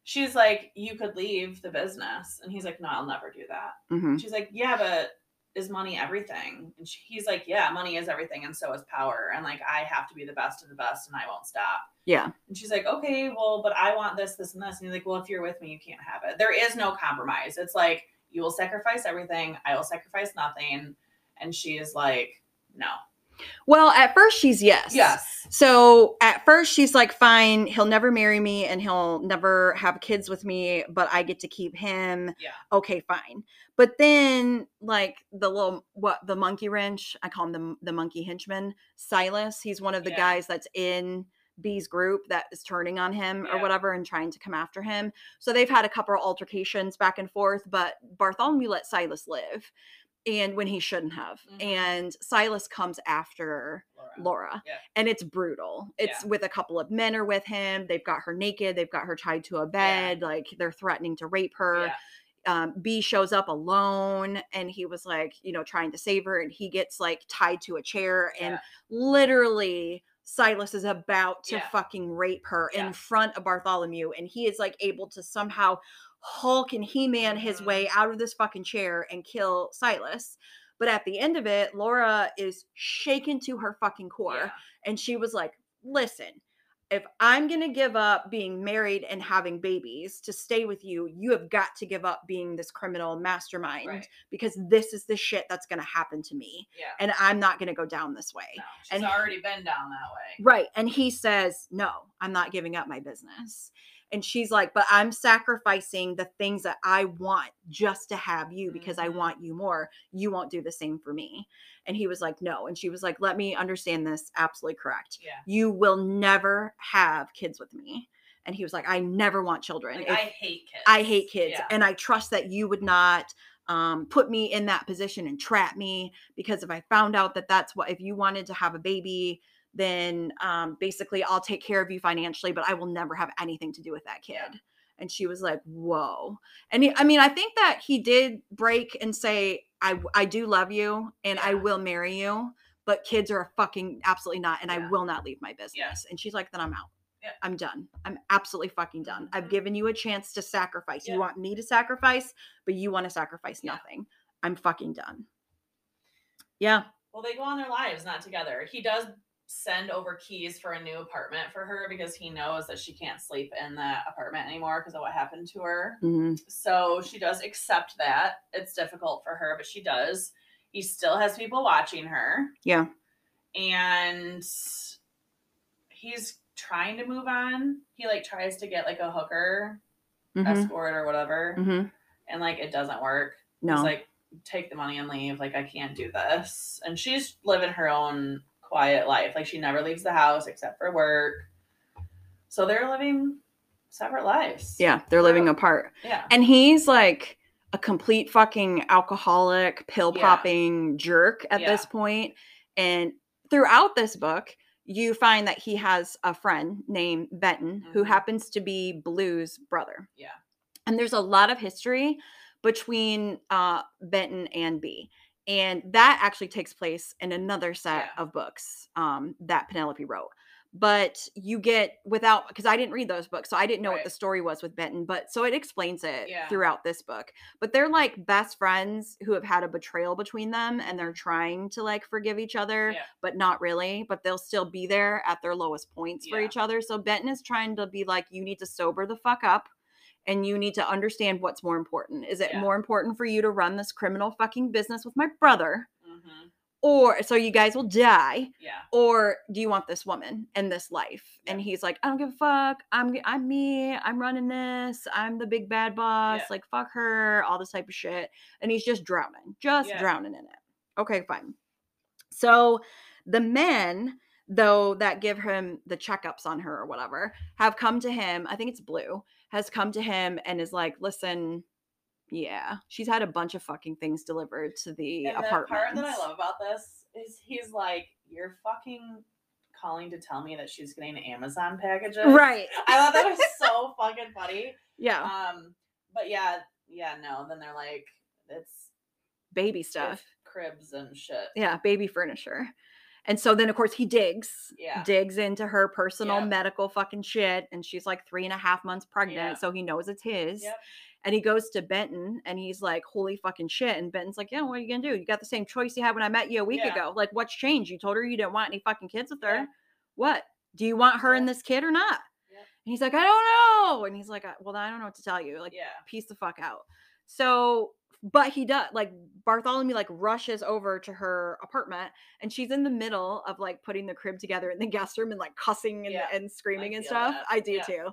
she's like, You could leave the business. And he's like, No, I'll never do that. hmm She's like, Yeah, but is money everything? And she, he's like, Yeah, money is everything. And so is power. And like, I have to be the best of the best and I won't stop. Yeah. And she's like, Okay, well, but I want this, this, and this. And he's like, Well, if you're with me, you can't have it. There is no compromise. It's like, You will sacrifice everything. I will sacrifice nothing. And she is like, No. Well, at first she's yes. Yes. So at first she's like, fine, he'll never marry me and he'll never have kids with me, but I get to keep him. Yeah. Okay, fine. But then like the little what the monkey wrench, I call him the the monkey henchman, Silas. He's one of the Yeah. guys that's in B's group that is turning on him or whatever and trying to come after him. So they've had a couple of altercations back and forth, but Bartholomew let Silas live. And when he shouldn't have. Mhm. And Silas comes after Laura. Laura. Yeah. And it's brutal. It's with a couple of men are with him. They've got her naked. They've got her tied to a bed. Like they're threatening to rape her. Yeah. Um, B shows up alone and he was like, you know, trying to save her. And he gets like tied to a chair. And Yeah. literally, Silas is about to Yeah. fucking rape her Yeah. in front of Bartholomew. And he is like able to somehow Hulk and He Man his way mm. out of this fucking chair and kill Silas. But at the end of it, Laura is shaken to her fucking core. Yeah. And she was like, listen, if I'm going to give up being married and having babies to stay with you, you have got to give up being this criminal mastermind Right. because this is the shit that's going to happen to me. Yeah. And I'm not going to go down this way. No, she's and- already been down that way. Right. And he says, No, I'm not giving up my business. And she's like, But I'm sacrificing the things that I want just to have you because I Mhm. want you more. You won't do the same for me. And he was like, No. And she was like, Let me understand this. Absolutely correct. Yeah. You will never have kids with me. And he was like, I never want children. Like, I hate kids. I hate kids, Yeah. and I trust that you would not um, put me in that position and trap me because if I found out that that's what if you wanted to have a baby, then um, basically I'll take care of you financially, but I will never have anything to do with that kid. Yeah. And she was like, "Whoa!" And he, I mean, I think that he did break and say, "I I do love you, and I will marry you." But kids are a fucking absolutely not, and I will not leave my business. And she's like, "Then I'm out." Yeah. I'm done. I'm absolutely fucking done. I've Mhm. given you a chance to sacrifice. Yeah. You want me to sacrifice, but you want to sacrifice Yeah. nothing. I'm fucking done. Yeah. Well, they go on their lives, not together. He does send over keys for a new apartment for her because he knows that she can't sleep in that apartment anymore because of what happened to her. Mhm. So she does accept that. It's difficult for her, but she does. He still has people watching her. Yeah. And he's trying to move on. He like tries to get like a hooker Mhm, escort or whatever, mhm. and like it doesn't work. He's No. like, take the money and leave. Like I can't do this. And she's living her own quiet life. Like she never leaves the house except for work. So they're living separate lives. yeah, they're living apart. Yeah. And he's like a complete fucking alcoholic, pill Yeah. popping jerk at Yeah. this point. And throughout this book, you find that he has a friend named Benton who Mhm. happens to be Blue's brother. Yeah. And there's a lot of history between uh, Benton and B. And that actually takes place in another set Yeah. of books um, that Penelope wrote. But you get without because I didn't read those books, so I didn't know what the story was with Benton. But so it explains it Yeah. throughout this book. But they're like best friends who have had a betrayal between them, and they're trying to like forgive each other, Yeah. but not really. But they'll still be there at their lowest points for each other. So Benton is trying to be like, you need to sober the fuck up and you need to understand what's more important. Is it Yeah. more important for you to run this criminal fucking business with my brother hmm or so you guys will die Yeah. or do you want this woman and this life? And he's like, I don't give a fuck. I'm I'm me. I'm running this. I'm the big bad boss. Yeah. Like fuck her, all this type of shit. And he's just drowning, just Yeah. drowning in it. Okay, fine. So the men though that give him the checkups on her or whatever have come to him. I think it's Blue has come to him and is like, "Listen, yeah, she's had a bunch of fucking things delivered to the And the apartment." part that I love about this is he's like, You're fucking calling to tell me that she's getting Amazon packages. Right. I thought that was so fucking funny. Yeah. Um, but yeah, yeah, no. Then they're like, it's baby it's stuff. cribs and shit. Yeah, baby furniture. And so then of course he digs, Yeah. digs into her personal Yep. medical fucking shit. And she's like three and a half months pregnant. Yeah. So he knows it's his. Yep. And he goes to Benton and he's like, holy fucking shit. And Benton's like, yeah, what are you going to do? You got the same choice you had when I met you a week Yeah. ago. Like, what's changed? You told her you didn't want any fucking kids with her. What? Do you want her and this kid or not? And he's like, I don't know. And he's like, well, I don't know what to tell you. Like, Yeah. piece the fuck out. So, but he does like Bartholomew like rushes over to her apartment and she's in the middle of like putting the crib together in the guest room and like cussing and, Yeah, and screaming and stuff. that. I do Yeah. too.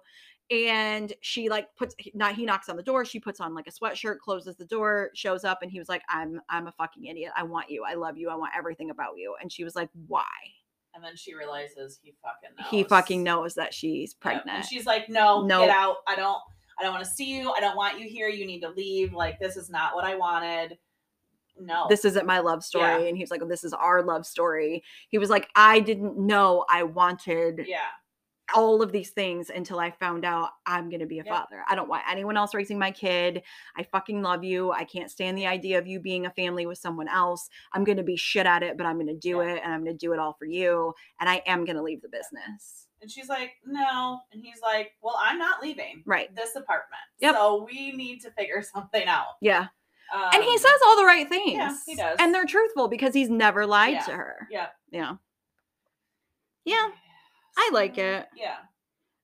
And she like puts not he knocks on the door, she puts on like a sweatshirt, closes the door, shows up and he was like, I'm I'm a fucking idiot. I want you. I love you. I want everything about you. And she was like, Why? And then she realizes he fucking knows. He fucking knows that she's pregnant. And she's like, no, No. get out. I don't. I don't want to see you. I don't want you here. You need to leave. Like this is not what I wanted. No. this isn't my love story. Yeah. And he was like, This is our love story. He was like, I didn't know I wanted Yeah. all of these things until I found out I'm going to be a father. I don't want anyone else raising my kid. I fucking love you. I can't stand the idea of you being a family with someone else. I'm going to be shit at it, but I'm going to do Yeah. it and I'm going to do it all for you. And I am going to leave the business. And she's like, no. And he's like, well, I'm not leaving. Right. This apartment. Yep. So we need to figure something out. Yeah. Um, and he says all the right things. Yeah, he does. And they're truthful because he's never lied Yeah. to her. Yeah. Yeah. Yeah. I like it. Yeah.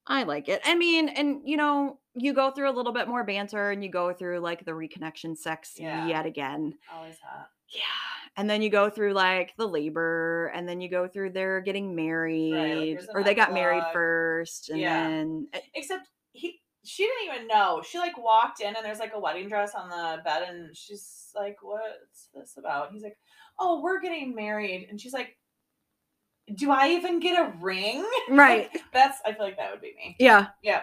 I like it. I mean, and you know, you go through a little bit more banter and you go through like the reconnection sex Yeah. yet again. Always hot. Yeah. And then you go through like the labor and then you go through their getting married an or they got married first and Yeah. then eh, Except he she didn't even know. She like walked in and there's like a wedding dress on the bed and she's like, What's this about? He's like, Oh, we're getting married. And she's like, Do I even get a ring? right. That's I feel like that would be me. Yeah. Yeah.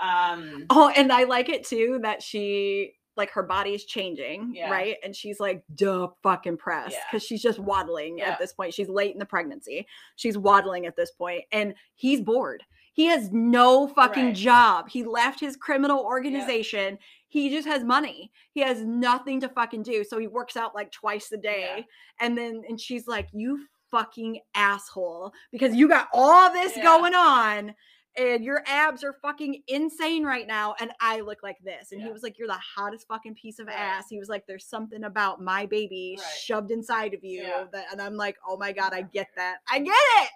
Um Oh, and I like it too that she like her body's changing, Yeah. right? And she's like, duh, fucking pressed Yeah. because she's just waddling Yeah. at this point. She's late in the pregnancy. She's waddling at this point, and he's bored. He has no fucking Right. job. He left his criminal organization. He just has money. He has nothing to fucking do. So he works out like twice a day. And then, and she's like, you fucking asshole, because you got all this going on and your abs are fucking insane right now and i look like this and he was like you're the hottest fucking piece of Right. ass. He was like there's something about my baby Right. shoved inside of you Yeah. that and i'm like oh my god i get that. I get it.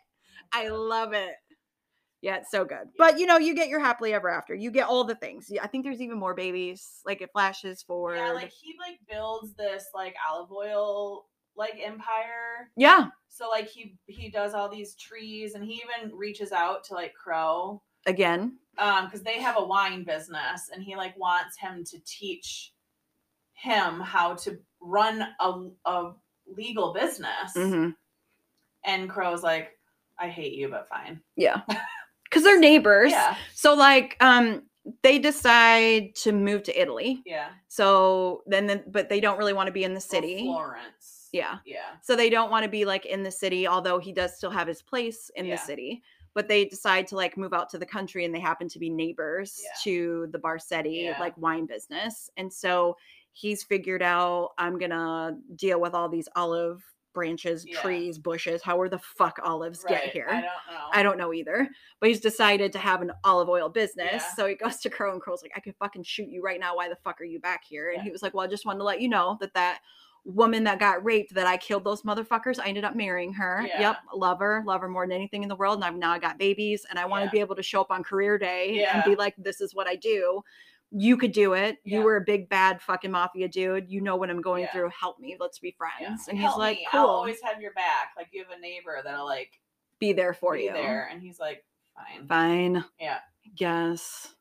I love it. Yeah it's so good. But you know you get your happily ever after. You get all the things. I think there's even more babies. Like it flashes forward. Yeah, like he like builds this like olive oil like empire. Yeah. So like he he does all these trees and he even reaches out to like Crow Again. um because they have a wine business and he like wants him to teach him how to run a, a legal business hmm and Crow's like I hate you but fine. Yeah. Because they're neighbors. Yeah. So like um they decide to move to Italy. Yeah. So then, but they don't really want to be in the Or city. Florence. Yeah. Yeah. So they don't want to be like in the city, although he does still have his place in Yeah. the city. But they decide to like move out to the country and they happen to be neighbors Yeah. to the Barsetti Yeah. like wine business. And so he's figured out I'm gonna deal with all these olive branches, Yeah. trees, bushes, however the fuck olives Right. get here. I don't know. I don't know either, but he's decided to have an olive oil business. Yeah. So he goes to Crow, and Crow's like, "I could fucking shoot you right now. Why the fuck are you back here?" And Yeah. he was like, "Well, I just wanted to let you know that that woman that got raped, that I killed those motherfuckers. I ended up marrying her. Yeah. Yep, love her, love her more than anything in the world. And I've now I got babies, and I want to Yeah. be able to show up on career day Yeah. and be like, this is what I do." You could do it. You were a big bad fucking mafia dude. You know what I'm going through. Help me. Let's be friends. And he's Help like, me. cool. I'll always have your back. Like you have a neighbor that'll like be there for be you. there, and he's like, fine. Fine. Yeah. Yes.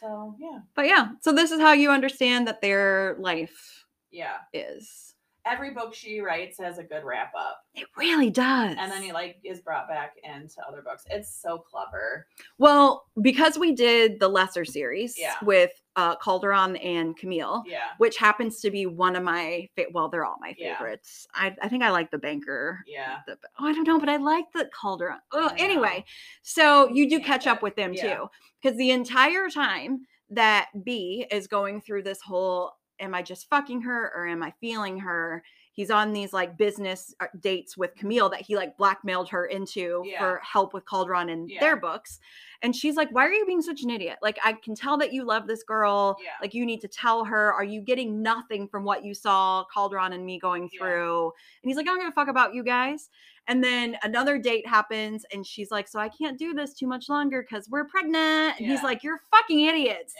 So yeah, But yeah, so this is how you understand that their life yeah. is. Every book she writes has a good wrap up, It really does. and then he like is brought back into other books. It's so clever. well, because we did the lesser series Yeah. with uh, Calderon and Camille, Yeah. which happens to be one of my fa- well, they're all my Yeah. favorites. I, I think I like the banker. Yeah. The, oh, I don't know, but I like the Calderon. Oh, anyway, so you do catch up with them yeah. too, because the entire time that B is going through this whole, am I just fucking her or am I feeling her? He's on these like business uh, dates with Camille that he like blackmailed her into Yeah. for help with Calderon and Yeah. their books. And she's like, Why are you being such an idiot? Like, I can tell that you love this girl. Yeah. Like, you need to tell her. Are you getting nothing from what you saw Calderon and me going through? And he's like, I don't give a fuck about you guys. And then another date happens, and she's like, So I can't do this too much longer because we're pregnant. And he's like, You're fucking idiots.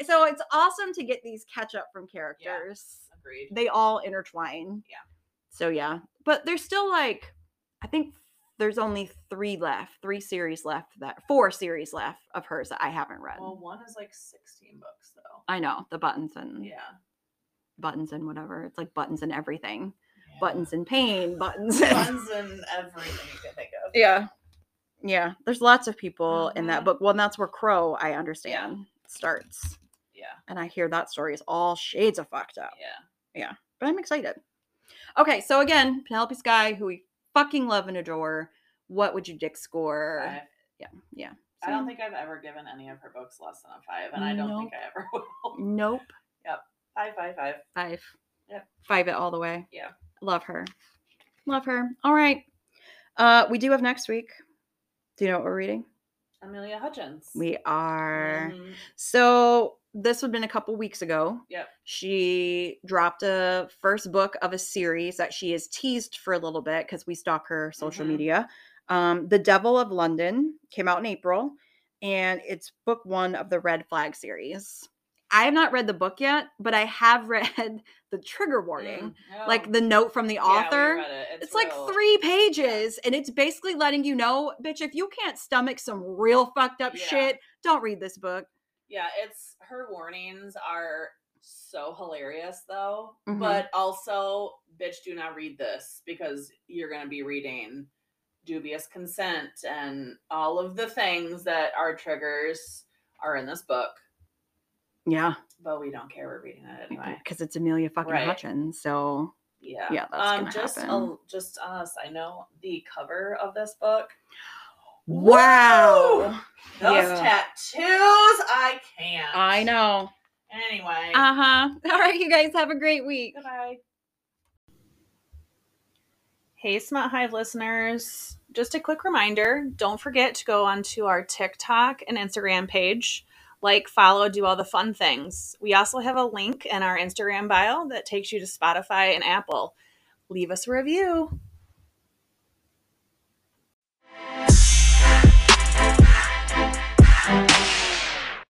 Yeah. So it's awesome to get these catch up from characters. Agreed. They all intertwine. Yeah. So yeah. But there's still like, I think there's only three left, three series left that four series left of hers that I haven't read. Well, one is like sixteen books though. I know the buttons and Yeah. buttons and whatever. It's like buttons and everything. Yeah. Buttons and pain, buttons. And, Buttons and everything you can think of. yeah. Yeah. There's lots of people in that Mhm. book. Well, and that's where Crow, I understand, starts. Yeah. And I hear that story is all shades of fucked up. Yeah. Yeah. But I'm excited. Okay, so again, Penelope Sky, who we fucking love and adore. What would you dick score? Five. Yeah. I don't think I've ever given any of her books less than a five, and I don't think I ever will. Nope. Five, five, five. Five. Yep. Five it all the way. Yeah. Love her. Love her. All right. Uh, we do have next week. Do you know what we're reading? Amelia Hutchins. We are. Mhm. So this would have been a couple weeks ago. Yep. She dropped a first book of a series that she has teased for a little bit because we stalk her social Mhm. media. Um, the Devil of London came out in April, and it's book one of the Red Flag series. I have not read the book yet, but I have read the trigger warning, Mm, like oh, the note from the yeah, author. read it. It's, like real- three pages, and it's basically letting you know, bitch, if you can't stomach some real fucked up Yeah. shit, don't read this book. Yeah, it's her warnings are so hilarious though, Mhm. but also, bitch, do not read this because you're gonna be reading dubious consent and all of the things that are triggers are in this book. Yeah, But we don't care. We're reading it anyway. because it's Amelia fucking Right. Hutchins. So Yeah. Yeah, that's um, just happen. A, just on a side note, the cover of this book. wow, Those Yeah. tattoos, I can't. I know. Anyway. Uh huh. All right, you guys have a great week. Goodbye. Hey, Smut Hive listeners. Just a quick reminder don't forget to go onto our TikTok and Instagram page. Like, follow, do all the fun things. We also have a link in our Instagram bio that takes you to Spotify and Apple. Leave us a review.